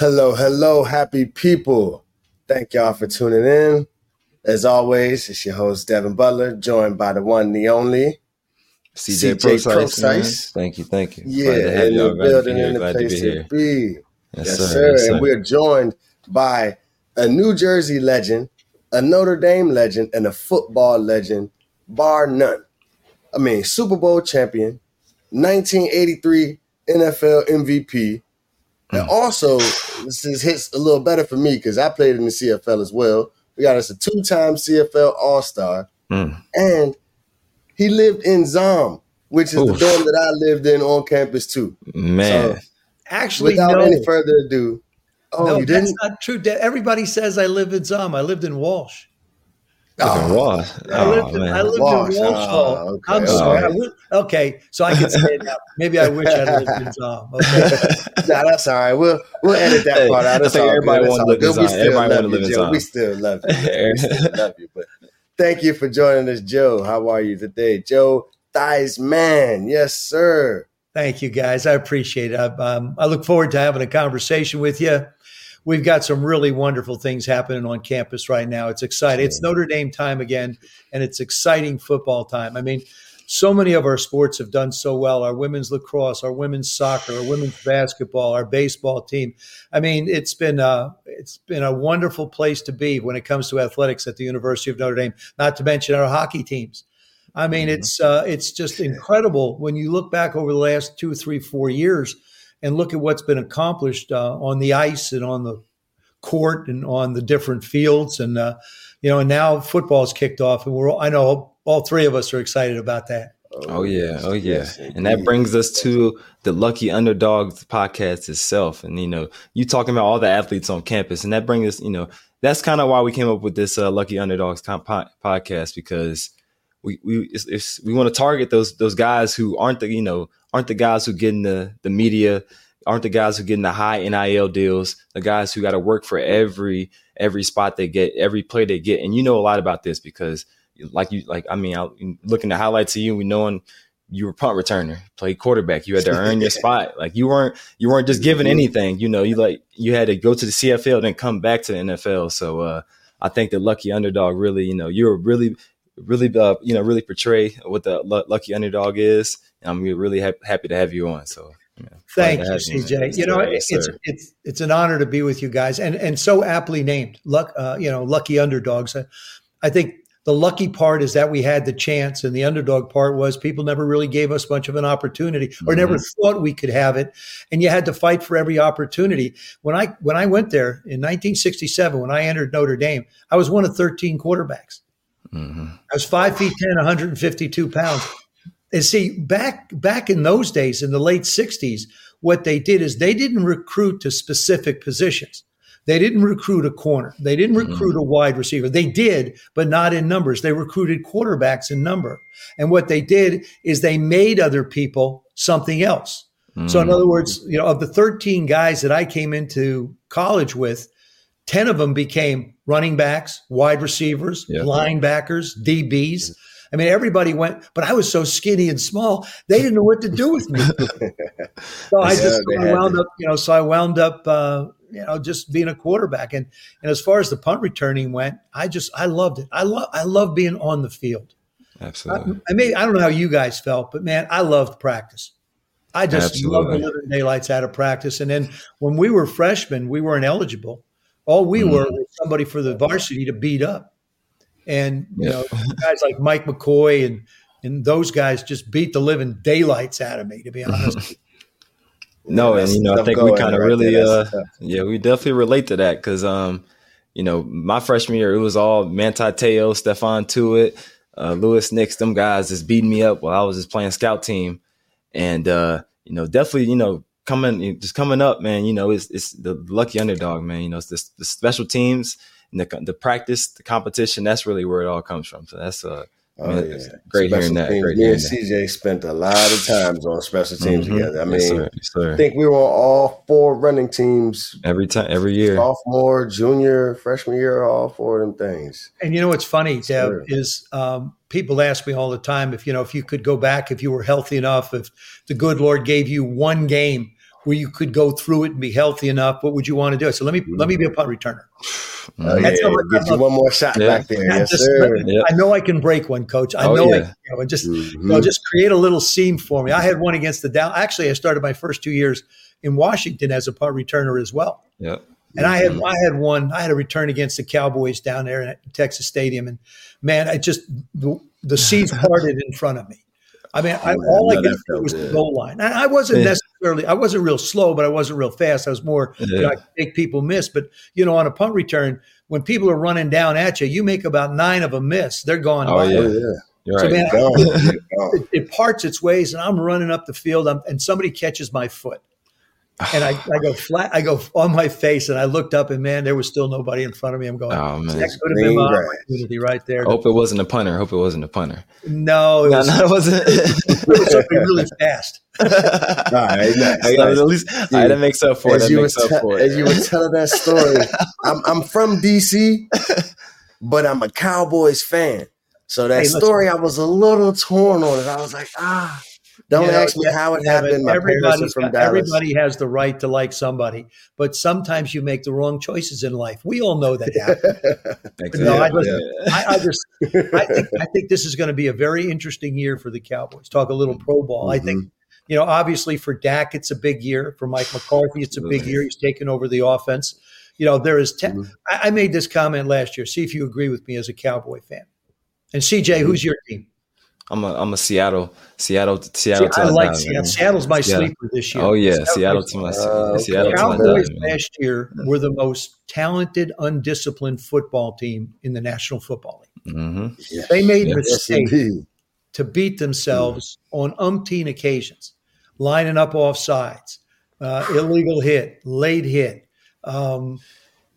Hello, hello, happy people. Thank y'all for tuning in. As always, it's your host, Devin Butler, joined by the one, the only CJ, CJ Prosise. Thank you, thank you. Yeah, Glad to have in the Glad to be building, in the Glad to be place to be. Yes, Yes, sir. sir. Yes, And we're joined by a New Jersey legend, a Notre Dame legend, and a football legend, bar none. I mean, Super Bowl champion, 1983 NFL MVP. And Mm. also, this is hits a little better for me because I played in the CFL as well. We got us a two-time CFL All-Star, Mm. and he lived in Zahm, which is the dorm that I lived in on campus too. Man, So, Actually, Without no. any further ado, oh, no, you that's didn't? not true. Everybody says I live in Zahm. I lived in Walsh. Oh, Wall. I Oh, lived, in, man. I lived Walsh. in Walsh Oh, okay, I'm sorry. I would- okay, so I can say it now. Maybe I wish I lived in Zahm. Okay. nah, that's all right. We'll we'll edit that part out. I It's think all everybody. It's wanna live in good. We still Everybody love wanna you, live in Joe. We still love you. We still love you. But thank you for joining us, Joe. How are you today, Joe? Thighs man, yes, sir. Thank you, guys. I appreciate it. I, um, I look forward to having a conversation with you. We've got some really wonderful things happening on campus right now. It's exciting. It's Notre Dame time again, and it's exciting football time. I mean, so many of our sports have done so well. Our women's lacrosse, our women's soccer, our women's basketball, our baseball team. I mean, it's been a, it's been a wonderful place to be when it comes to athletics at the University of Notre Dame. Not to mention our hockey teams. I mean, it's uh, it's just incredible when you look back over the last two, three, four years and look at what's been accomplished uh, on the ice and on the court and on the different fields, and uh, you know, and now football's kicked off, and we're all, I know all three of us are excited about that. Oh yeah, oh yeah, yes, and that brings us to the Lucky Underdogs podcast itself. And you know, you talking about all the athletes on campus, and that brings us, you know, that's kind of why we came up with this uh, Lucky Underdogs com- po- podcast because we we it's, it's, we want to target those those guys who aren't the you know aren't the guys who get in the the media, aren't the guys who get in the high NIL deals, the guys who got to work for every every spot they get, every play they get, and you know a lot about this because like you like I mean, I, looking at highlights of you, we knowing you were punt returner, played quarterback. You had to earn your spot. Like you weren't you weren't just given anything. You know, you like you had to go to the CFL then come back to the NFL. So uh, I think the lucky underdog really, you know, you're really really uh, you know really portray what the lu- lucky underdog is. And I'm really ha- happy to have you on. So. you know, Thank you, man. CJ. You know, Yes, it's sir. it's it's an honor to be with you guys, and and so aptly named. Luck, uh, you know, lucky underdogs. I, I think the lucky part is that we had the chance, and the underdog part was people never really gave us much of an opportunity, or never thought we could have it, and you had to fight for every opportunity. When I when I went there in 1967, when I entered Notre Dame, I was one of 13 quarterbacks. Mhm. I was five feet ten, 152 pounds. And see, back back in those days, in the late 60s, what they did is they didn't recruit to specific positions. They didn't recruit a corner. They didn't recruit a wide receiver. They did, but not in numbers. They recruited quarterbacks in number. And what they did is they made other people something else. So, in other words, you know, of the 13 guys that I came into college with, 10 of them became running backs, wide receivers, Yeah. linebackers, DBs. I mean, everybody went, but I was so skinny and small, they didn't know what to do with me. so I just I wound to. up, you know, so I wound up, uh, you know, just being a quarterback. And and as far as the punt returning went, I just I loved it. I love I love being on the field. Absolutely. I mean, I don't know how you guys felt, but man, I loved practice. I just Absolutely. loved the daylights out of practice. And then when we were freshmen, we weren't eligible. All we Mm. were was somebody for the varsity to beat up. And you Yeah. know, guys like Mike McCoy and and those guys just beat the living daylights out of me, to be honest. No, Yeah, and you know, I think we kind of right really, there. uh, yeah, we definitely relate to that because, um, you know, my freshman year it was all Manti Teo, Stephon Tuitt, uh, Louis Nix, them guys just beating me up while I was just playing scout team, and uh, you know, definitely, you know, coming just coming up, man. You know, it's it's the lucky underdog, man. You know, it's the, the special teams and the the practice, the competition. That's really where it all comes from. So that's uh, Oh, man, yeah. it's great Special hearing that. teams. Great Me hearing and that. CJ spent a lot of times on special teams Mhm. together. I mean, yes, sir. Yes, sir. I think we were on all four running teams every time, every year. sophomore, junior, freshman year, all four of them things. And you know what's funny, Deb, Sure. is um, people ask me all the time if you know if you could go back, if you were healthy enough, if the good Lord gave you one game, where you could go through it and be healthy enough, what would you want to do? So let me let me be a punt returner. Oh, yeah, That's how much I get you one more shot Yeah. back there. Yes, just- sir. Yeah. I know I can break one, coach. I Oh, know I can. You know, just you Mhm. know, just create a little seam for me. I had one against the Dow. Actually, I started my first two years in Washington as a punt returner as well. Yep. And I had I had one. I had a return against the Cowboys down there at Texas Stadium, and man, I just the, the seas parted in front of me. I mean, I, Oh, all I could do was the goal line. And I wasn't Yeah. necessarily, I wasn't real slow, but I wasn't real fast. I was more, you know, I could make people miss. But you know, on a punt return, when people are running down at you, you make about nine of them miss. They're gone. Oh, by. yeah. Oh, yeah. You're So, right. man, Gone. It, it parts its ways, and I'm running up the field, I'm, and somebody catches my foot. And I, I go flat, I go on my face, and I looked up, and man, there was still nobody in front of me. I'm going, oh man. that could have been my opportunity right there. Hope it wasn't a punter. Hope it wasn't a punter. No, it No, was, no, it wasn't. it was something really fast. All right, nice, I got nice. At least all right, that makes up for it. as That you, were up te- for as you were telling that story, I'm, I'm from DC, but I'm a Cowboys fan. So that Hey, listen. story, I was a little torn on it. I was like, ah, don't You know, ask me how it happened. My parents are from Dallas. everybody has the right to like somebody, but sometimes you make the wrong choices in life. We all know that happens. No, I just, I, I just, I think, I think this is going to be a very interesting year for the Cowboys. Talk a little pro ball. I think, you know, obviously for Dak, it's a big year. For Mike McCarthy, it's a big year. He's taken over the offense. You know, there is. Te- Mhm. I, I made this comment last year. See if you agree with me as a Cowboy fan. And CJ, who's your team? I'm a I'm a Seattle Seattle See, Seattle. I like die, Seattle. man. Seattle's my Seattle. sleeper this year. Oh yeah, Seattle- Seattle to my Uh. Seattle Cowboys die, last year were the most talented, undisciplined football team in the National Football League. hmm They made Yes, mistakes indeed. to beat themselves on umpteen occasions, lining up off sides, uh, illegal hit, late hit, um,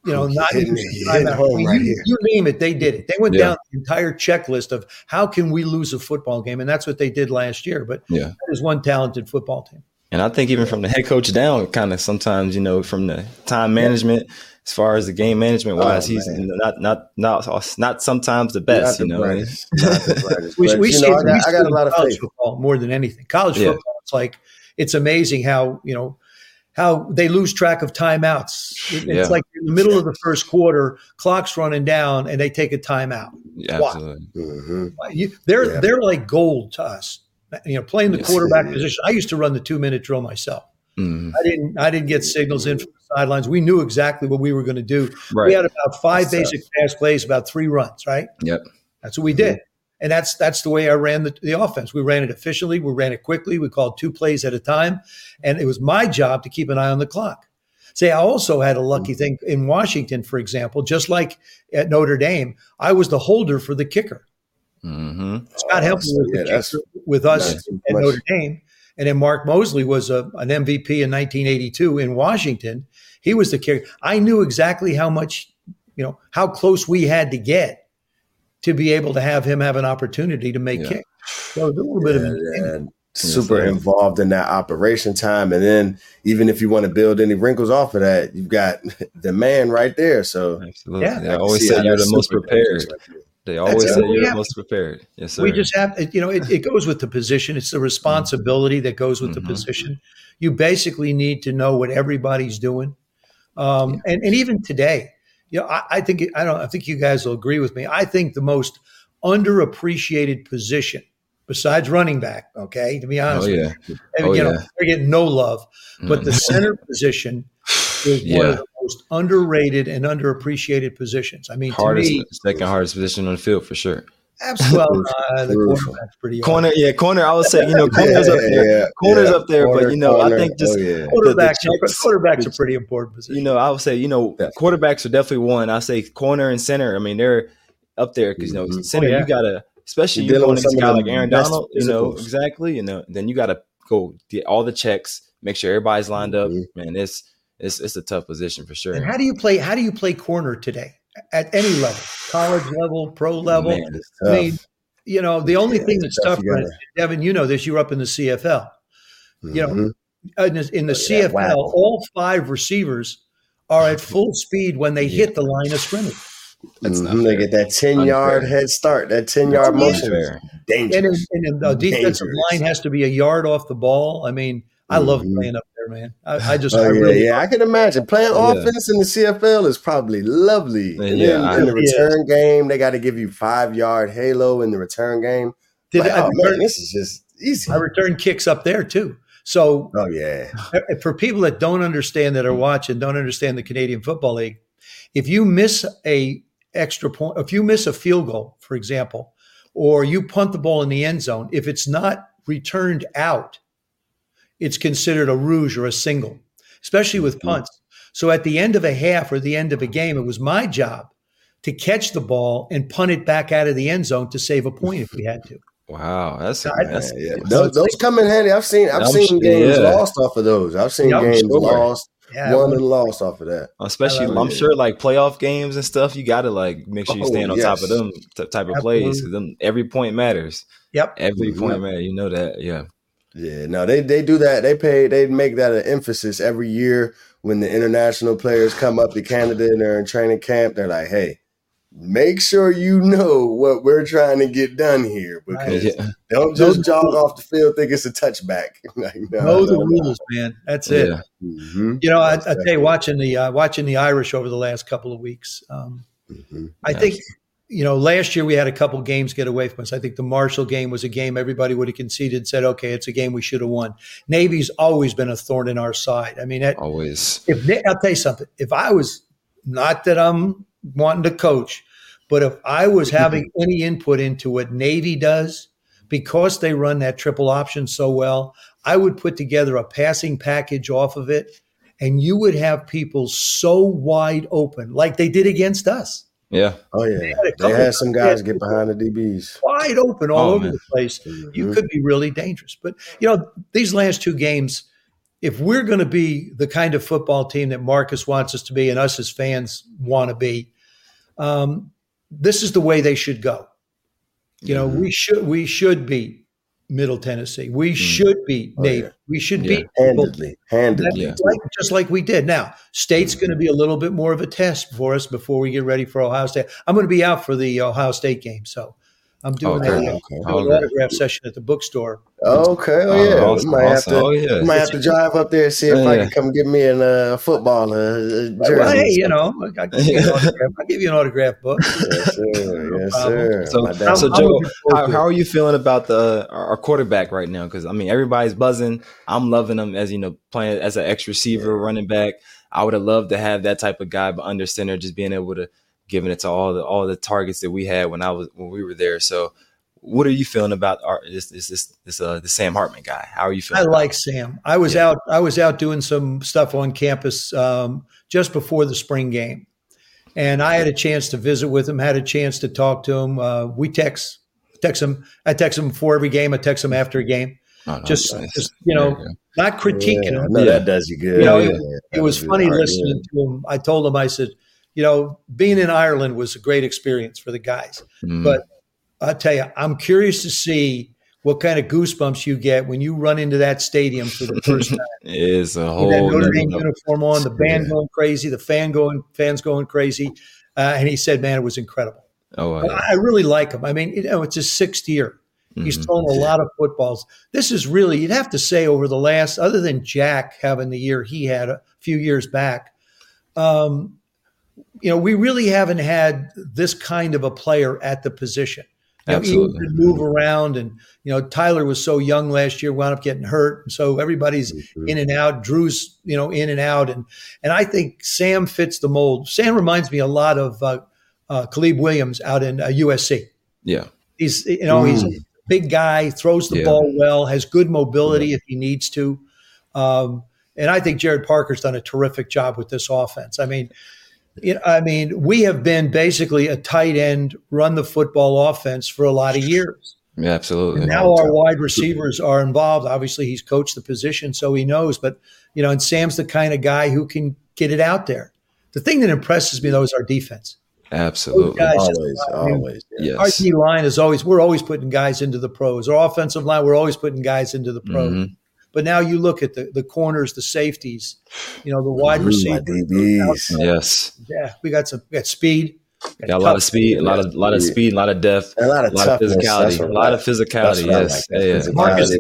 you know, not Hitting- using hitting timeout. home right you, here. you name it, they did it. They went Yeah. down the entire checklist of how can we lose a football game, and that's what they did last year. But Yeah. that is one talented football team. And I think even from the head coach down, kind of sometimes you know from the time management, as far as the game management oh, wise, Oh, he's man. not not not not sometimes the best. Not you the know, brightest. Brightest. We, we you see, know, I got, I got a lot of college faith. football more than anything. College Yeah. football, it's like it's amazing how you know how they lose track of timeouts. It- Yeah. It's like in the middle of the first quarter, clock's running down, and they take a timeout. Yeah, Wow. absolutely. Mhm. You, they're Yeah. they're like gold to us. You know, playing the Yes, quarterback position. I used to run the two minute drill myself. Mhm. I didn't I didn't get signals in from the sidelines. We knew exactly what we were going to do. We had about five That's basic pass plays, about three runs. Right. Yep. That's what we did. And that's that's the way I ran the, the offense. We ran it efficiently. We ran it quickly. We called two plays at a time. And it was my job to keep an eye on the clock. Say, I also had a lucky thing in Washington, for example, just like at Notre Dame, I was the holder for the kicker. hmm Scott was yeah, the kicker with us at Notre Dame. And then Mark Moseley was a, an MVP in 1982 in Washington. He was the kicker. I knew exactly how much, you know, how close we had to get to be able to have him have an opportunity to make Yeah. kicks. So a little bit of Yeah, super sir. involved in that operation time. And then even if you want to build any wrinkles off of that, you've got the man right there. So Absolutely. Yeah. They I always say you're the most prepared. right. They always it. say you're the most prepared. Yes, sir. We just have, you know, it, it goes with the position. It's the responsibility that goes with Mhm. the position. You basically need to know what everybody's doing. Um, and, and even today, you know, I, I think, I don't, I think you guys will agree with me. I think the most underappreciated position besides running back, okay, to be honest, oh with yeah. and, Oh, you know, yeah. they're getting no love, but the Mhm. center position is one of the most underrated and underappreciated positions. I mean, hardest, me, second hardest position on the field for sure. Absolutely, uh, the Crucial. quarterback's pretty hard. Corner, yeah, corner. I would say, you know, corners up there. Yeah, corners yeah. up there, but, you know, I think just- Oh, yeah. Quarterbacks, the checks- quarterbacks are pretty important position. You know, I would say, you know, Definitely. quarterbacks are definitely one. I say corner and center. I mean, they're up there because you know, Mhm. center Oh, yeah. you gotta, especially You're you dealing going with against a guy like Aaron Donald. You know physicals. exactly. You know, then you got to go get all the checks, make sure everybody's lined up. Mhm. Man, it's it's it's a tough position for sure. and how do you play? How do you play corner today at any level, college level, pro level? Man, I mean, you know, the only Yeah, thing that's tough. tough, You Devin, you know this. You're up in the CFL. you know, Mhm. In the, in the Oh, yeah, CFL, wow. all five receivers are at full speed when they hit the line of scrimmage. That's not Mhm. They get that 10 yard head start, that 10 yard Oh, motion. is Unfair. And, in, Dangerous. and in the defensive Dangerous. line has to be a yard off the ball. I mean, I love Mhm. playing up there. man. I, I just, Oh I yeah, really, yeah. I can imagine playing Yeah. offense in the CFL is probably lovely. And Yeah, then I- in the Yeah. return game, they got to give you five yard halo in the return game. did Like, I, oh man, this is just easy. I return kicks up there too. So Oh yeah, uh, for people that don't understand that are watching, don't understand the Canadian Football League, if you miss a extra point, if you miss a field goal, for example, or you punt the ball in the end zone, if it's not returned out, it's considered a rouge or a single, especially with Mhm. punts. So at the end of a half or the end of a game, it was my job to catch the ball and punt it back out of the end zone to save a point if we had to. Wow, that's, I- that's yeah, yeah. Those, those come in handy. I've seen I've I'm seen sure, games yeah. lost off of those. I've seen Yeah, games sure. lost, Yeah, won and lost off of that. especially. I I'm it. sure like playoff games and stuff. You got to like make sure you Oh, stand on top of them t- type of plays because them every point matters. Yep. Every Mhm. point matters. You know that. Yeah. Yeah, no, they they do that. They pay. They make that an emphasis every year when the international players come up to Canada and they're in training camp. They're like, hey. Make sure you know what we're trying to get done here because Yeah. don't just jog off the field think it's a touchback. like, no, know the no, no. rules, man. That's it. Yeah. Mhm. You know, I, I tell you, watching the uh, watching the Irish over the last couple of weeks, um, Mhm. I Yes. think you know last year we had a couple games get away from us. I think the Marshall game was a game everybody would have conceded, and said, okay, it's a game we should have won. Navy's always been a thorn in our side. I mean, that, Always. if Na- I'll tell you something, if I was not that I'm wanting to coach, but if I was having any input into what Navy does, because they run that triple option so well, I would put together a passing package off of it, and you would have people so wide open, like they did against us, Yeah. Oh yeah, had they had some guys get behind the DBs. wide open all Oh, over man. the place. You Mhm. could be really dangerous. But you know, these last two games, if we're going to be the kind of football team that Marcus wants us to be, and us as fans want to be, um, this is the way they should go. You know, Mhm. we should we should beat Middle Tennessee. We hmm. should beat Oh, Navy. yeah. We should Yeah. beat people. handedly, handedly. Yeah. Like, just like we did. Now, state's going to be a little bit more of a test for us before we get ready for Ohio State. I'm going to be out for the Ohio State game, so I'm doing Okay. a, Okay. doing an autograph session at the bookstore. Okay, oh Oh, yeah, awesome, we might have to. Oh, yeah. might have to drive up there and see if I can come get me a uh, football uh, jersey. Well, hey, you know, I'll give you an autograph, I'll give you an autograph book. Yes, sir. Yes, sir. So- My so Joe, How, how are you feeling about the our our quarterback right now? Because I mean, everybody's buzzing. I'm loving him as you know, playing as an ex receiver, running back. I would have loved to have that type of guy, but under center, just being able to giving it to all the all the targets that we had when I was when we were there. So, what are you feeling about our this this this, this uh the Sam Hartman guy? How are you I feeling? about like Sam. I was Yeah. out. I was out doing some stuff on campus um, just before the spring game, and I had a chance to visit with him. Had a chance to talk to him. Uh, we text, text him. I text him before every game. I text him after a game. Oh, no, just- nice. just, you know, you Not critiquing yeah, him. know Yeah. that does you good. You know, Yeah, it- that it was does you funny good. listening to him. I told him, I said, you know, being in Ireland was a great experience for the guys. Mm. But I tell you, I'm curious to see what kind of goosebumps you get when you run into that stadium for the first time. it is a whole that Notre Dame uniform on, the band Yeah. going crazy, the fan going, fans going crazy, uh, and he said, "Man, it was incredible." Oh. I really like him. I mean, you know, it's his sixth year. He's Mhm. thrown a lot of footballs. This is really, you'd have to say, over the last, other than Jack having the year he had a few years back, um, you know, we really haven't had this kind of a player at the position. You know, Absolutely. could move around, and you know, Tyler was so young last year, wound up getting hurt, and so everybody's in and out. Drew's, you know, in and out, and and I think Sam fits the mold. Sam reminds me a lot of uh, uh, Caleb Williams out in uh, USC. Yeah. He's, you know, he's a Mm. big guy, throws the Yeah. ball well, has good mobility if he needs to. Um, and I think Gerad Parker's done a terrific job with this offense. I mean, you know, I mean, we have been basically a tight end, run the football offense for a lot of years. Yeah, absolutely. And now our wide receivers are involved. Obviously, he's coached the position, so he knows. But you know, and Sam's the kind of guy who can get it out there. The thing that impresses me though is our defense. Absolutely. Guys- Always, always. Yeah. Our Yes. D line is always we're always putting guys into the pros. Our offensive line, we're always putting guys into the pros. Mhm. But now you look at the the corners, the safeties, you know, the wide receivers. Yes. Yeah, we got some we got speed. Got a lot of speed, a lot of a lot of speed, a lot of depth, a lot of, a lot of physicality, a lot of physicality. Yes, like. yeah, Marcus yeah.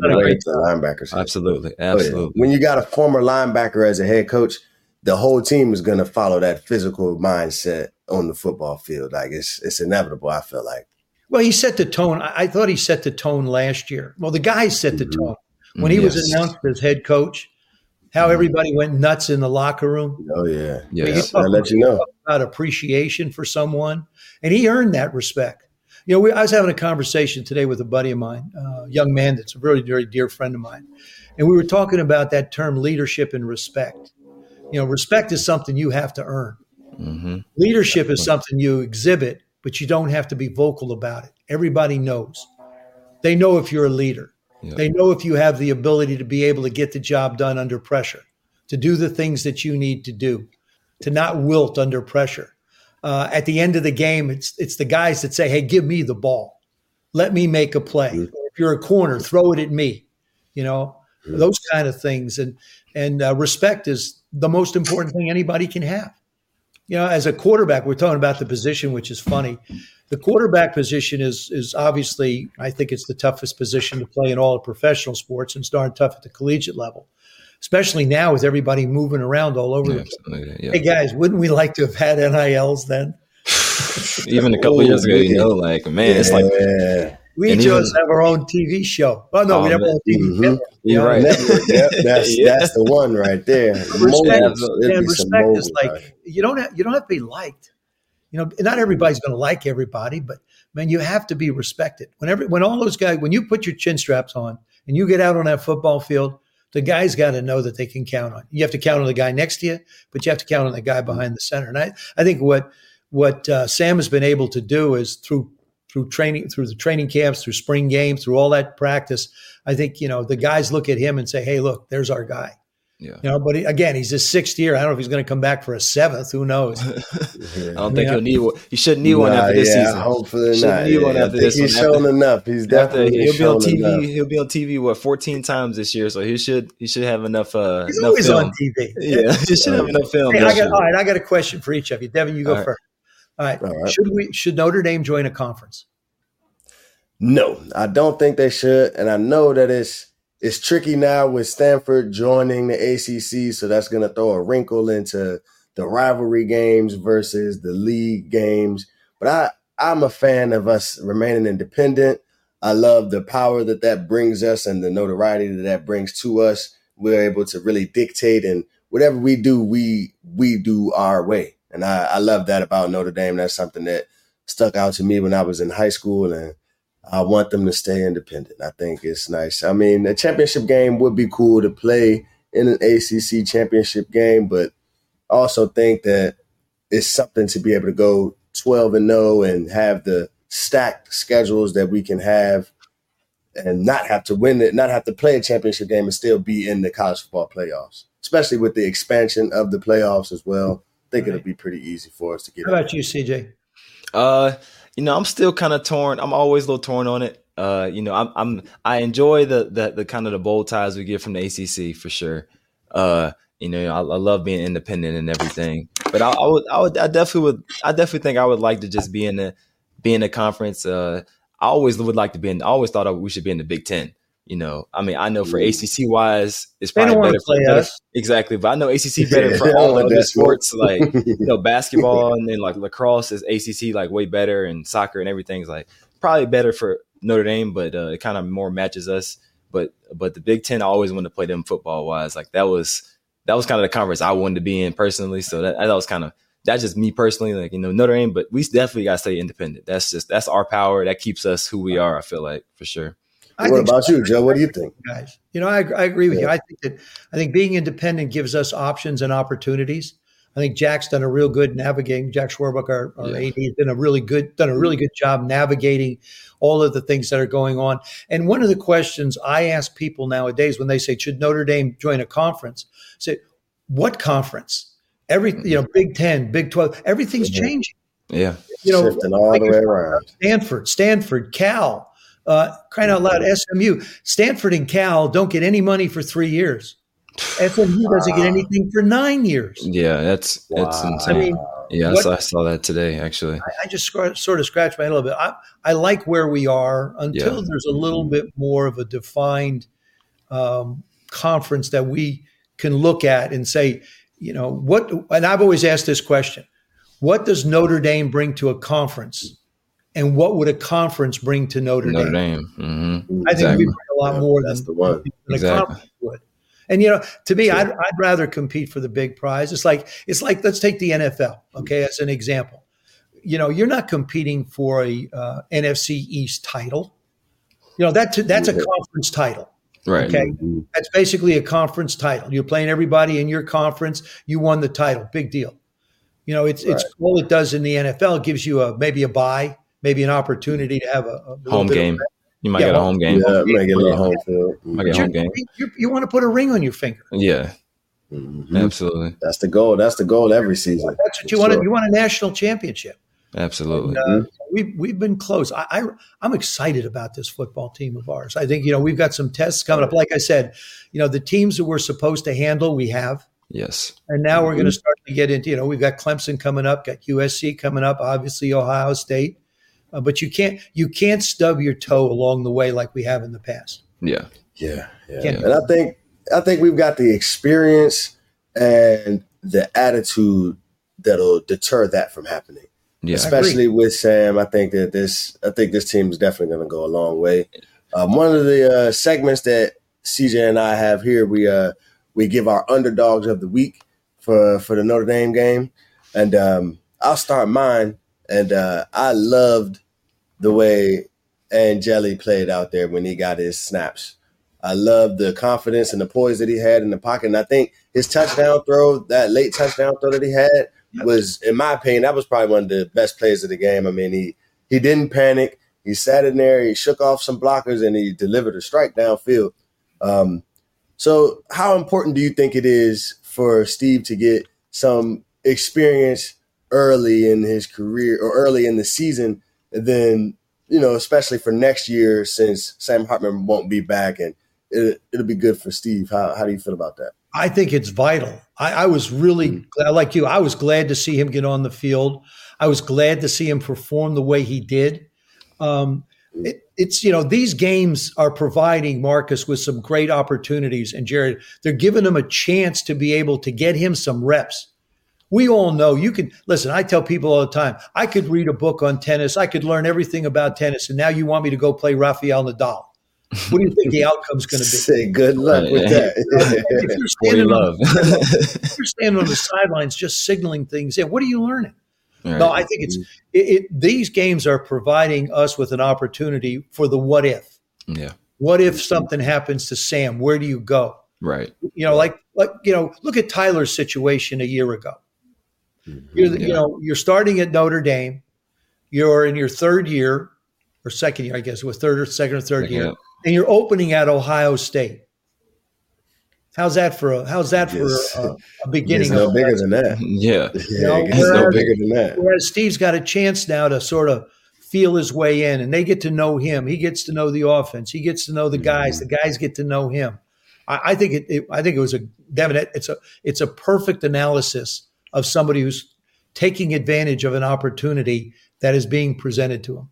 linebackers. Absolutely, absolutely. Oh, yeah. When you got a former linebacker as a head coach, the whole team is going to follow that physical mindset on the football field. Like it's it's inevitable. I feel like. Well, he set the tone. I thought he set the tone last year. Well, the guys set the mm-hmm. tone when he yes. was announced as head coach how mm-hmm. everybody went nuts in the locker room. Oh yeah, yeah. I let you know about appreciation for someone, and he earned that respect. You know, we, I was having a conversation today with a buddy of mine, a young man that's a really very dear friend of mine, and we were talking about that term leadership and respect. You know, respect is something you have to earn. Mm-hmm. Leadership is something you exhibit, but you don't have to be vocal about it. Everybody knows. They know if you're a leader. They know if you have the ability to be able to get the job done under pressure, to do the things that you need to do, to not wilt under pressure. Uh, at the end of the game, it's it's the guys that say, "Hey, give me the ball, let me make a play. Mm-hmm. If you're a corner, throw it at me." You know mm-hmm. those kind of things, and and uh, respect is the most important thing anybody can have. You know, as a quarterback, we're talking about the position, which is funny. The quarterback position is is obviously, I think it's the toughest position to play in all of professional sports, and it's darn tough at the collegiate level, especially now with everybody moving around all over. Yeah, the yeah. Hey guys, wouldn't we like to have had NILs then? Even a couple oh, years ago, you know, like man, yeah. it's like we just have our own TV show. Oh no, oh, we have our own TV. Mm-hmm. You're right. yep, that's yeah. that's the one right there. Respect, and respect is like you don't have you don't have to be liked you know, not everybody's going to like everybody, but man, you have to be respected. Whenever, when all those guys, when you put your chin straps on and you get out on that football field, the guys got to know that they can count on. You have to count on the guy next to you, but you have to count on the guy behind the center. And I, I think what what uh, Sam has been able to do is through through training, through the training camps, through spring games, through all that practice. I think you know the guys look at him and say, "Hey, look, there's our guy." Yeah. You know, but he, again, he's his sixth year. I don't know if he's going to come back for a seventh. Who knows? I don't think he'll need one. He shouldn't need nah, one after this yeah, season. Hopefully not. Need yeah, one after this he's one. shown after, enough. He's definitely he'll be on TV. Enough. He'll be on TV what 14 times this year, so he should he should have enough. Uh, he's enough always film. on TV. Yeah, he should have enough film. Hey, I got, all right, I got a question for each of you. Devin, you go all first. All right. all right. Should we should Notre Dame join a conference? No, I don't think they should, and I know that it's it's tricky now with Stanford joining the ACC, so that's going to throw a wrinkle into the rivalry games versus the league games. But I, I'm a fan of us remaining independent. I love the power that that brings us and the notoriety that that brings to us. We're able to really dictate, and whatever we do, we we do our way. And I, I love that about Notre Dame. That's something that stuck out to me when I was in high school, and I want them to stay independent. I think it's nice. I mean, a championship game would be cool to play in an ACC championship game, but I also think that it's something to be able to go 12 and 0 and have the stacked schedules that we can have and not have to win it, not have to play a championship game and still be in the college football playoffs, especially with the expansion of the playoffs as well. I think right. it'll be pretty easy for us to get. It. How about you, CJ? Uh, you know, I'm still kind of torn. I'm always a little torn on it. Uh, you know, I'm, I'm I enjoy the, the the kind of the bold ties we get from the ACC for sure. Uh, you know, I, I love being independent and everything. But I, I, would, I would, I definitely would, I definitely think I would like to just be in a be in the conference. Uh, I always would like to be in. I always thought we should be in the Big Ten. You know, I mean, I know for ACC wise, it's probably better for better, exactly, but I know ACC better for all other sports, like you know, basketball and then like lacrosse is ACC like way better, and soccer and everything's like probably better for Notre Dame, but uh, it kind of more matches us. But but the Big Ten, I always wanted to play them football wise. Like that was that was kind of the conference I wanted to be in personally. So that that was kind of that's just me personally, like you know Notre Dame. But we definitely got to stay independent. That's just that's our power. That keeps us who we are. I feel like for sure. I what about so. you, Joe? What do you think? Guys, you know, I, I agree with yeah. you. I think that I think being independent gives us options and opportunities. I think Jack's done a real good navigating. Jack Swarbrick, our, our yeah. AD, has done a really good done a really good job navigating all of the things that are going on. And one of the questions I ask people nowadays when they say, "Should Notre Dame join a conference?" say, "What conference?" Every you know, Big Ten, Big Twelve, everything's mm-hmm. changing. Yeah, you know, shifting all the way around. Stanford, Stanford, Cal. Uh, crying out loud, SMU, Stanford and Cal don't get any money for three years. SMU doesn't get anything for nine years. Yeah, that's that's wow. insane. I mean, yeah, I saw, I saw, that today. Actually, I, I just sort of scratched my head a little bit. I, I like where we are until yeah. there's a little bit more of a defined um, conference that we can look at and say, you know, what. And I've always asked this question: What does Notre Dame bring to a conference? And what would a conference bring to Notre, Notre Dame? Dame. Mm-hmm. I think exactly. we bring a lot more than, the one. than exactly. a conference would. And you know, to me, sure. I'd, I'd rather compete for the big prize. It's like it's like let's take the NFL, okay, as an example. You know, you're not competing for a uh, NFC East title. You know that that's a conference title. Right. Okay. Mm-hmm. That's basically a conference title. You're playing everybody in your conference. You won the title. Big deal. You know, it's right. it's all it does in the NFL. It gives you a maybe a buy, maybe an opportunity to have a, a home game. You might yeah, get a home game. Yeah, might get a little home field. Might get a home game. You, you, want to put a ring on your finger. Yeah. Mm-hmm. Absolutely. That's the goal. That's the goal every season. That's what you want. You want a national championship. Absolutely. And, uh, we've we've been close. I, I am excited about this football team of ours. I think you know we've got some tests coming up. Like I said, you know the teams that we're supposed to handle, we have. Yes. And now mm-hmm. we're going to start to get into you know we've got Clemson coming up, got USC coming up, obviously Ohio State. Uh, but you can't you can't stub your toe along the way like we have in the past. Yeah, yeah, yeah. And I think I think we've got the experience and the attitude that'll deter that from happening. Yeah, especially with Sam. I think that this I think this team is definitely going to go a long way. Um, one of the uh, segments that CJ and I have here, we uh, we give our underdogs of the week for for the Notre Dame game, and um, I'll start mine. And uh, I loved the way Angeli played out there when he got his snaps. I love the confidence and the poise that he had in the pocket. And I think his touchdown throw, that late touchdown throw that he had, was, in my opinion, that was probably one of the best plays of the game. I mean, he he didn't panic. He sat in there, he shook off some blockers, and he delivered a strike downfield. Um, so, how important do you think it is for Steve to get some experience early in his career or early in the season then, you know, especially for next year, since Sam Hartman won't be back and it, will be good for Steve. How, how do you feel about that? I think it's vital. I, I was really mm-hmm. glad, like you, I was glad to see him get on the field. I was glad to see him perform the way he did. Um, mm. it, it's, you know, these games are providing Marcus with some great opportunities. And Gerad, they're giving him a chance to be able to get him some reps we all know you can listen. I tell people all the time, I could read a book on tennis, I could learn everything about tennis, and now you want me to go play Rafael Nadal. What do you think the outcome's going to be? Say good luck with that. if, you're standing on, if you're standing on the sidelines just signaling things in, what are you learning? Right. No, I think it's it, it, these games are providing us with an opportunity for the what if. Yeah. What if something happens to Sam? Where do you go? Right. You know, like like you know, look at Tyler's situation a year ago. Mm-hmm. You're, yeah. You know, you're starting at Notre Dame. You're in your third year or second year, I guess it was third or second or third year, yeah. and you're opening at Ohio State. How's that for a How's that for a, a beginning? It's no bigger than that. Yeah, yeah, you know, it's whereas, no bigger than that. Whereas Steve's got a chance now to sort of feel his way in, and they get to know him. He gets to know the offense. He gets to know the guys. Mm-hmm. The guys get to know him. I, I think it, it, I think it was a Devin. It's a it's a perfect analysis of somebody who's taking advantage of an opportunity that is being presented to them.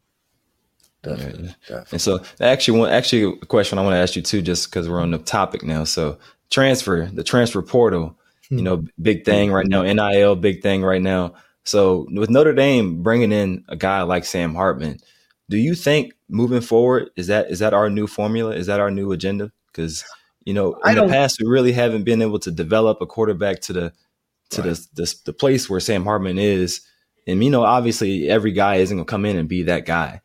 Definitely, definitely. And so, actually, one actually a question I want to ask you too, just because we're on the topic now. So, transfer, the transfer portal, hmm. you know, big thing right now. NIL, big thing right now. So, with Notre Dame bringing in a guy like Sam Hartman, do you think moving forward is that is that our new formula? Is that our new agenda? Because you know, in the past, we really haven't been able to develop a quarterback to the to right. the, the, the place where Sam Hartman is. And you know, obviously, every guy isn't gonna come in and be that guy,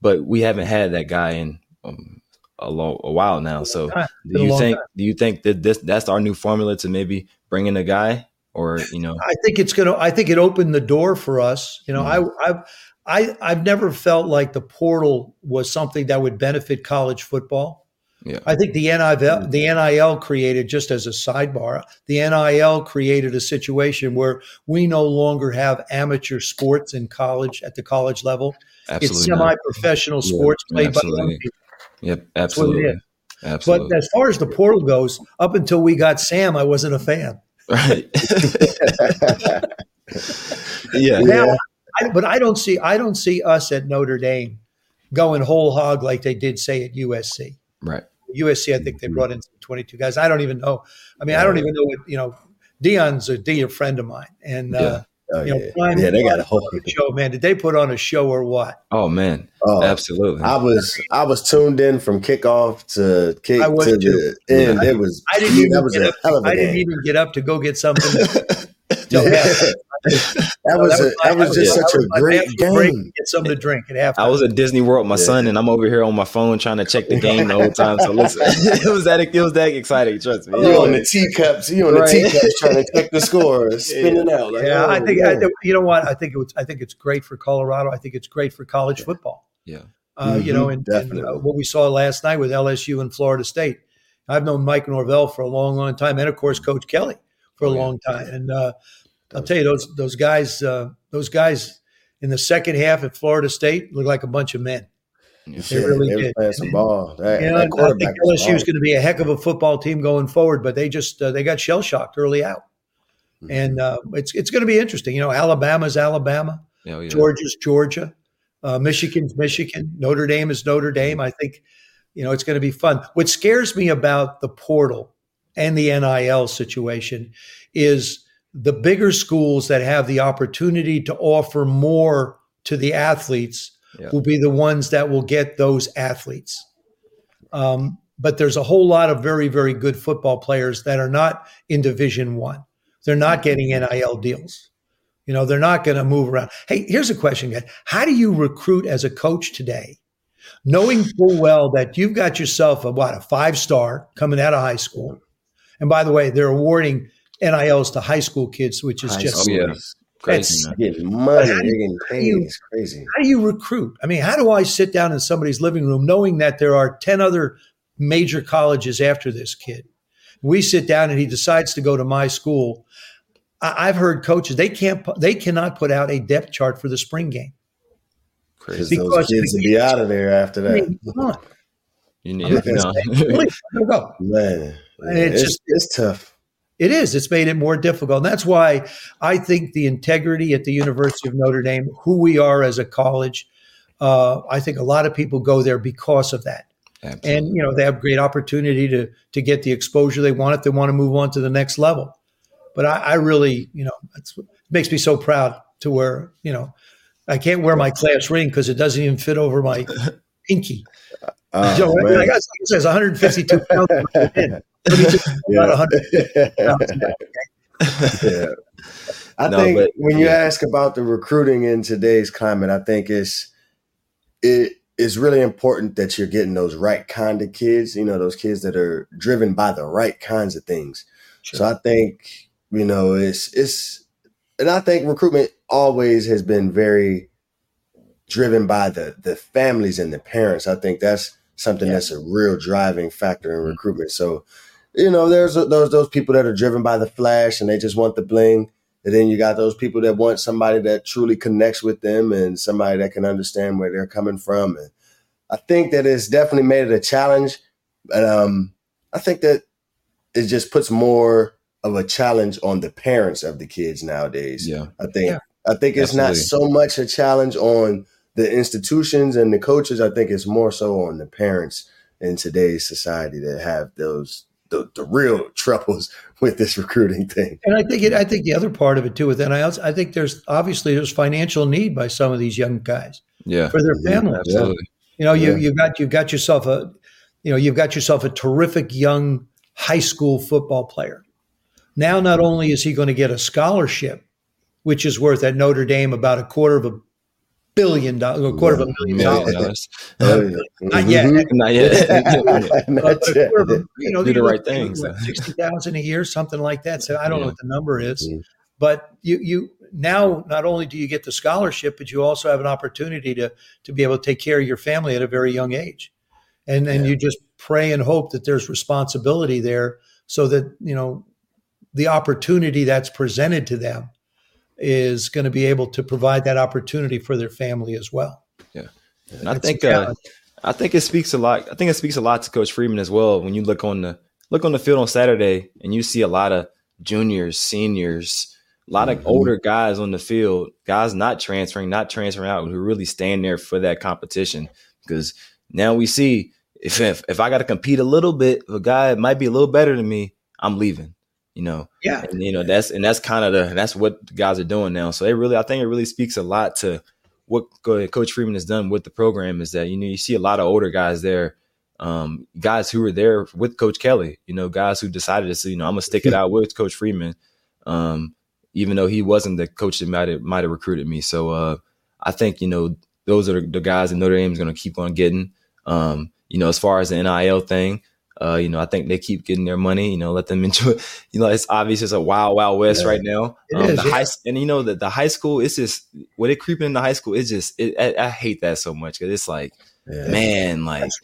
but we haven't had that guy in um, a, long, a while now. So, do you think time. do you think that this that's our new formula to maybe bring in a guy, or you know? I think it's gonna. I think it opened the door for us. You know, mm-hmm. I I I I've never felt like the portal was something that would benefit college football. Yeah. I think the NIL, the NIL created, just as a sidebar, the NIL created a situation where we no longer have amateur sports in college at the college level. Absolutely it's semi-professional sports yeah, played absolutely. by young people. Yep, absolutely. Absolutely. But as far as the portal goes, up until we got Sam, I wasn't a fan. Right. Yeah. Now, I, but I don't see I don't see us at Notre Dame going whole hog like they did say at USC. Right. USC, I think they brought in 22 guys. I don't even know. I mean, I don't even know what you know. Deion's a dear friend of mine, and Yeah. uh, Oh, you know, yeah. Prime- yeah, they got a whole. show. Man, did they put on a show or what? Oh man. Oh, Absolutely. I was I was tuned in from kickoff to kick I was to too. the end. It was I didn't even that was get a up. hell of a I didn't even get up to go get something. Yeah. No, that was a, that was just that such was a great game. Get something to drink at halftime. I was at Disney World with my Yeah. son, and I'm over here on my phone trying to check the game the whole time. So listen, it was that it was that exciting. Trust me. You on the teacups, you on the teacups trying to check the score, spinning out. Like, yeah, I oh, think I, you know what I think. It was, I think it's great for Colorado. I think it's great for college football. Yeah. Uh, you Mhm, know, and, and, uh, what we saw last night with LSU and Florida State. I've known Mike Norvell for a long, long time, and of course Coach Kelly for a Oh, yeah. long time. And uh, I'll tell you, those those guys, uh, those guys in the second half at Florida State looked like a bunch of men. Yeah. They really they did. playing some ball. That, You know, I think LSU is going to be a heck of a football team going forward, but they just uh, they got shell shocked early out, Mm-hmm. and uh, it's it's going to be interesting. You know, Alabama's Alabama, Oh, yeah. Georgia's Georgia, uh, Michigan's Michigan, Notre Dame is Notre Dame. I think you know it's going to be fun. What scares me about the portal and the NIL situation is the bigger schools that have the opportunity to offer more to the athletes Yeah. will be the ones that will get those athletes. Um, but there's a whole lot of very, very good football players that are not in Division One. They're not getting NIL deals. You know, they're not going to move around. Hey, here's a question, guys. How do you recruit as a coach today, knowing full well that you've got yourself a what a five star coming out of high school? And by the way, they're awarding NILs to high school kids, which is High just Oh, yeah. Crazy, getting money, How do getting paid. you- It's crazy. how do you recruit? I mean, how do I sit down in somebody's living room knowing that there are 10 other major colleges after this kid? We sit down and he decides to go to my school. I- I've heard coaches, they can't, they cannot put out a depth chart for the spring game. Because Crazy. those Because kids the will be out of there after I that. mean, come on. You need, not you gonna know. say, really, let it go. Man, And it's it's, just- it's tough. It is. It's made it more difficult. And that's why I think the integrity at the University of Notre Dame, who we are as a college, uh, I think a lot of people go there because of that. Absolutely. and you know they have great opportunity to to get the exposure they want if they want to move on to the next level. But I, I really, you know, it makes me so proud to wear, you know, I can't wear my class ring because it doesn't even fit over my pinky. Oh, So, I mean, man. I got, like it says 152 pounds. Let me just about 100 pounds now. yeah. I No, think but- when you yeah. ask about the recruiting in today's climate, I think it's it is really important that you're getting those right kind of kids. You know, those kids that are driven by the right kinds of things. So I think you know it's it's, and I think recruitment always has been very driven by the the families and the parents. I think that's something Yeah. that's a real driving factor in Mhm. recruitment. So you know, there's those those people that are driven by the flash and they just want the bling. And then you got those people that want somebody that truly connects with them and somebody that can understand where they're coming from. And I think that it's definitely made it a challenge. But um, I think that it just puts more of a challenge on the parents of the kids nowadays. yeah. I think Yeah. I think it's not so much a challenge on the institutions and the coaches. I think it's more so on the parents in today's society that have those the, the real troubles with this recruiting thing. And I think it, I think the other part of it too with NILs, I think there's obviously there's financial need by some of these young guys Yeah. for their Yeah. Absolutely. You know, you Yeah. you've got you've got yourself a you know, you've got yourself a terrific young high school football player. Now not only is he going to get a scholarship, which is worth at Notre Dame about a quarter of a billion dollars, a quarter of a million dollars. dollars. Not yet. Mhm. Not yet. Not yet. of you know, Do the right things. what, Sixty thousand a year, something like that. So I don't know what the number is, Mhm. but you you now not only do you get the scholarship, but you also have an opportunity to to be able to take care of your family at a very young age, and and Yeah. you just pray and hope that there's responsibility there, so that you know the opportunity that's presented to them is going to be able to provide that opportunity for their family as well. Yeah, and I think uh. I think it speaks a lot. I think it speaks a lot to Coach Freeman as well. When you look on the look on the field on Saturday and you see a lot of juniors, seniors, a lot of older guys on the field, guys not transferring, not transferring out, who really stand there for that competition. Because now we see if if, if I got to compete a little bit, if a guy might be a little better than me, I'm leaving. You know, Yeah. and you know that's and that's kind of the that's what the guys are doing now. So it really, I think it really speaks a lot to what Coach Freeman has done with the program. Is that you know you see a lot of older guys there, um, guys who were there with Coach Kelly. You know, guys who decided to say, you know, I'm gonna stick it out with Coach Freeman, um, even though he wasn't the coach that might have might have recruited me. So uh, I think you know those are the guys that Notre Dame is gonna keep on getting. Um, you know, as far as the NIL thing. Uh, you know, I think they keep getting their money. You know, let them enjoy. You know, it's obvious it's a wild, wild west Yeah. right now. Um, is, the yeah. high, and you know the the high school. It's just when it creeping into high school. It's just it, I, I hate that so much because it's like Yeah. man, like It's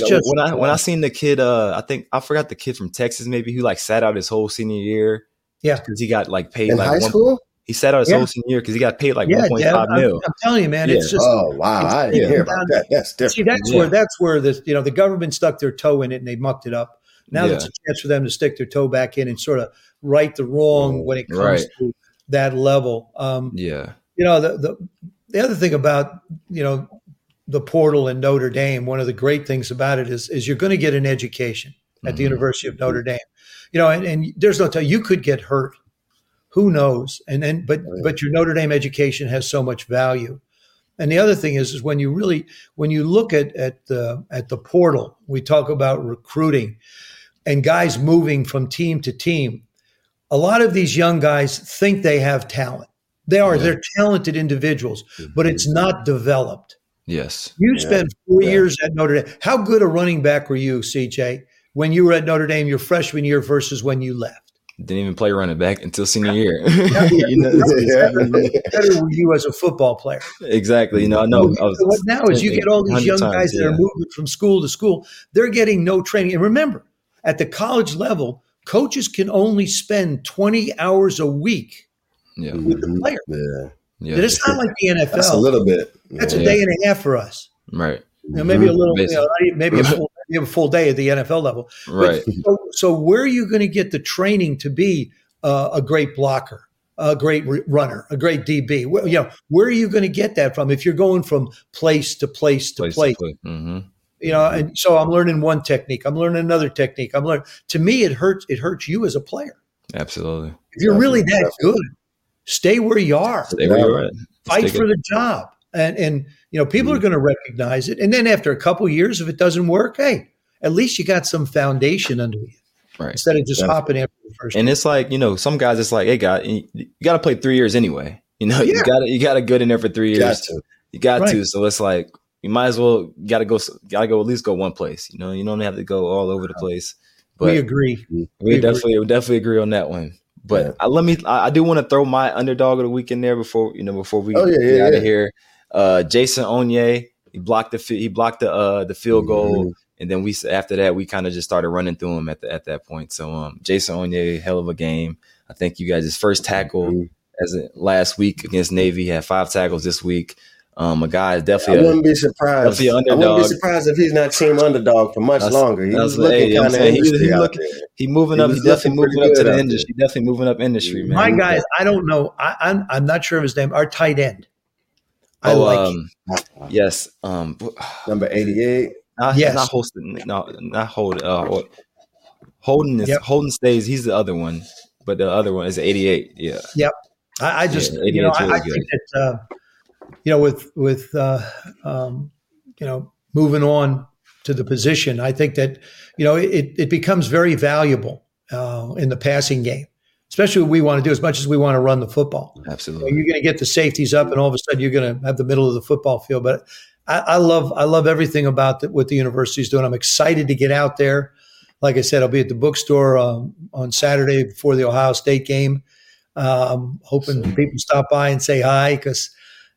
like just when I when I seen the kid, uh, I think I forgot the kid from Texas maybe who like sat out his whole senior year. Yeah. because he got like paid In like high one- school? He sat out his Yeah. whole senior year because he got paid like yeah, one point I'm, mil. I'm telling you, man, it's just oh wow, I didn't hear about that. That's different. See, that's Yeah. where that's where the you know the government stuck their toe in it and they mucked it up. Now Yeah. there's a chance for them to stick their toe back in and sort of right the wrong when it comes Right. to that level. Um, Yeah, you know the, the the other thing about you know the portal in Notre Dame, one of the great things about it is is you're going to get an education at the Mhm. University of Notre Dame. You know, and, and there's no tell you could get hurt. Who knows? And then but oh, Right. but your Notre Dame education has so much value. And the other thing is is when you really when you look at at the at the portal, we talk about recruiting and guys moving from team to team. A lot of these young guys think they have talent. They are Yeah. they're talented individuals, but it's not developed. yes, You Yeah. spent four Yeah. years at Notre Dame. How good a running back were you, CJ, when you were at Notre Dame your freshman year versus when you left? Didn't even play running back until senior year. You know, Yeah. Better were you as a football player? exactly. You know, I know. I was, what now is you get all these young times, guys that yeah. are moving from school to school. They're getting no training. And remember, at the college level, coaches can only spend 20 hours a week Yeah, with the Mhm. player. Yeah, yeah, It's not like the NFL. that's a little bit. That's yeah. a day and a half for us. right, You know, maybe a little, you know, maybe a full, maybe a full day at the NFL level. right. So, so where are you going to get the training to be uh, a great blocker, a great re- runner, a great DB? Where, you know, where are you going to get that from if you're going from place to place to Place place? to play. hmm You know, and so I'm learning one technique. I'm learning another technique. I'm learning. To me, it hurts. It hurts you as a player. Absolutely. If you're really that good, stay where you are. Stay where you're. Fight for the job, and and you know people are hmm. going to recognize it. And then after a couple years, if it doesn't work, hey, at least you got some foundation under you right. instead of just hopping after the first. And it's like you know, some guys. It's like, hey, God, you, you got to play three years anyway. You know, Yeah. you got to you got to good in there for three Got years. to. You got Right. to. So it's like you might as well got to go. Got to go at least go one place. You know, you don't have to go all over the place. But we agree. We We agree. definitely we definitely agree on that one. But Yeah. I, let me I, I do want to throw my underdog of the week in there before you know before we Oh, yeah, get yeah, out of here. Uh, Jason Onye he blocked the fi- he blocked the uh, the field goal, Mhm. and then we after that we kind of just started running through him at the, at that point. So um, Jason Onye, hell of a game. I think you guys his first tackle Mhm. as a, last week against Navy he had five tackles this week. Um, a guy is I definitely a- wouldn't be surprised. Definitely I wouldn't be surprised if he's not team underdog for much That's- longer. He that's was looking hey, kind of saying he- he out look- there. he moving He up. was He definitely moving up to the out industry. Definitely moving up industry, man. My guys, I don't know. I, I'm I'm not sure of his name. Our tight end. I oh, like. um, yes. Um, Number eighty-eight. Not, Yes. not Holston. No, not Hold. Uh, Holden is Yep. Holden Staes. He's the other one, but the other one is 88. Yeah, I, I just, Yeah, you know, 88's I, I think that, uh, you know, with with uh, um, you know, moving on to the position, I think that you know it it becomes very valuable uh, in the passing game, especially what we want to do as much as we want to run the football. Absolutely. you're going to get the safeties up, and all of a sudden you're going to have the middle of the football field. But I, I love I love everything about the, what the university is doing. I'm excited to get out there. Like I said, I'll be at the bookstore um, on Saturday before the Ohio State game. Um, hoping people stop by and say hi because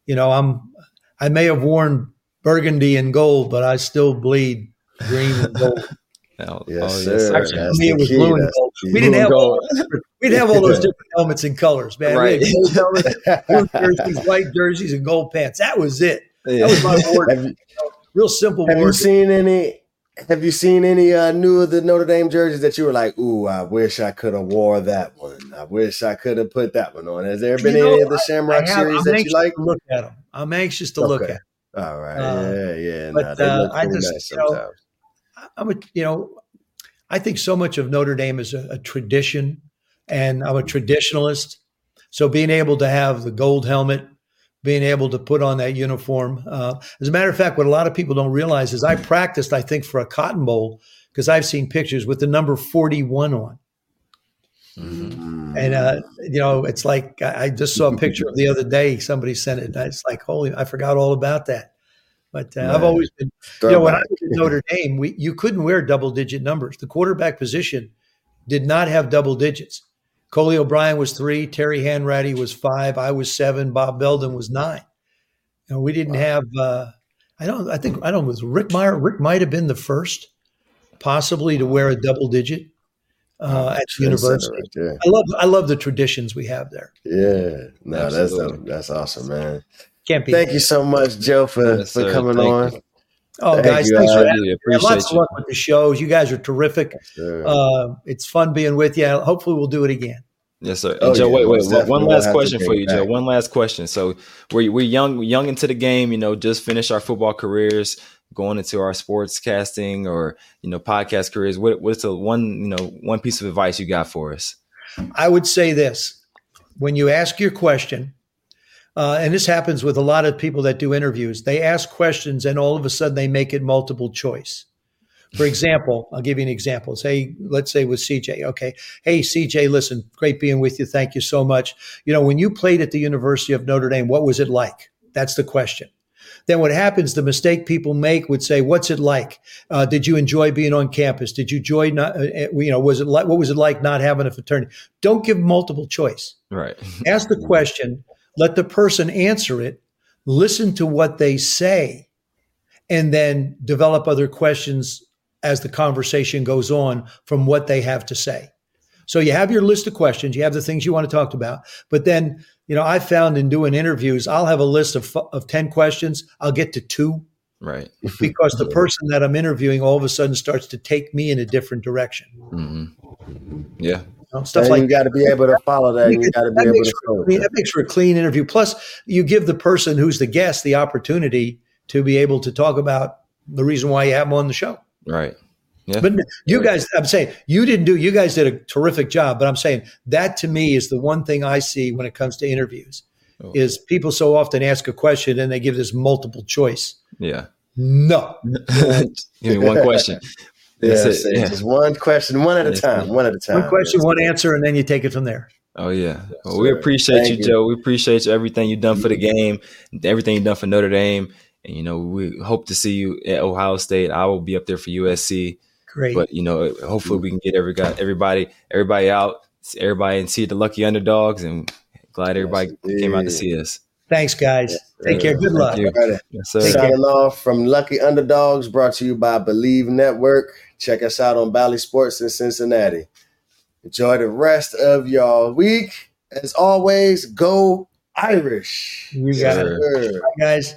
you know I'm I may have worn burgundy and gold, but I still bleed green and gold. Oh, Yes, oh, sir. Actually, That's me, it was key. blue and gold. We didn't have all Gold. those, we'd have all those different helmets and colors, man. Right. We had gold blue jerseys, white jerseys, and gold pants. That was it. That was my ward. Have you, Real simple have you seen any? have you seen any uh, new of the Notre Dame jerseys that you were like, "Ooh, I wish I could have wore that one. I wish I could have put that one on." Has there been You know, any of the Shamrock I have- series I'm that you like? to look at them. I'm anxious to look Okay. at. All right, Uh, yeah, yeah. but, nah, they uh, I just, nice you know, I'm a, you know, I think so much of Notre Dame is a, a tradition, and I'm a traditionalist. So being able to have the gold helmet, being able to put on that uniform. Uh, as a matter of fact, what a lot of people don't realize is I practiced, I think, for a Cotton Bowl because I've seen pictures with the number 41 on. Mhm. And uh, you know, it's like I I just saw a picture of the other day. Somebody sent it. And it's like, holy, I forgot all about that. But uh, I've always been, you know, when I was at Notre Dame, we you couldn't wear double digit numbers. The quarterback position did not have double digits. Coley O'Brien was three, Terry Hanratty was five, I was seven, Bob Belden was nine. You know, we didn't have. Uh, I don't. I think I don't. Was Rick Meyer? Rick might have been the first, possibly, to wear a double digit uh, at the university. right. I love I love the traditions we have there. Yeah, no, that's that's awesome, man. Can't be. Thank you so much, Joe, for Yes, for coming Thank on. you. Oh, Thank guys, you, thanks for I having me. appreciate Lots of luck with the shows. You guys are terrific. Sure. Uh, it's fun being with you. Hopefully, we'll do it again. Yes, sir. And Oh, Joe, yeah, wait, wait, most. One definitely. We'll last question for you, it Joe. back. One last question. So we're we're young, young into the game. You know, just finished our football careers, going into our sports casting or you know podcast careers. What what's the one you know one piece of advice you got for us? I would say this: when you ask your question, uh, and this happens with a lot of people that do interviews, they ask questions and all of a sudden they make it multiple choice. For example, I'll give you an example. Say, let's say with CJ. Okay, hey CJ, listen, great being with you. Thank you so much. You know, when you played at the University of Notre Dame, what was it like? That's the question. Then what happens? The mistake people make would say, "What's it like? Uh, did you enjoy being on campus? Did you enjoy not? Uh, uh, you know, was it like? What was it like not having a fraternity?" Don't give multiple choice. Right. Ask the question. Let the person answer it. Listen to what they say, and then develop other questions as the conversation goes on from what they have to say. So you have your list of questions, you have the things you want to talk about, but then you know I found in doing interviews, I'll have a list of of ten questions. I'll get to two Right. because the person that I'm interviewing all of a sudden starts to take me in a different direction. hmm Yeah. You know, stuff and like you got to be able to follow that. You got to be that able makes, to for, flow I mean, that makes for a clean interview. Plus, you give the person who's the guest the opportunity to be able to talk about the reason why you have them on the show. Right. Yeah. But you guys, I'm saying you didn't do. You guys did a terrific job. But I'm saying that to me is the one thing I see when it comes to interviews. Oh. Is people so often ask a question and they give this multiple choice. yeah. No, Give me one question. Yeah, That's it. Yeah. just one question, one at a time, one at a time. one question, one answer, and then you take it from there. Oh yeah. Well, we appreciate Thank you, you. Joe. We appreciate you everything you've done for the game, everything you've done for Notre Dame, and you know we hope to see you at Ohio State. I will be up there for USC, Great. but you know hopefully we can get every guy, everybody, everybody out, everybody, and see the lucky underdogs. And glad everybody Yes, came out to see us. Thanks, guys. Take care. Good luck. you. All right. Yes, sir. Take care. Signing off from Lucky Underdogs, brought to you by Believe Network. Check us out on Bally Sports in Cincinnati. Enjoy the rest of y'all week. As always, go Irish. You got it. Guys.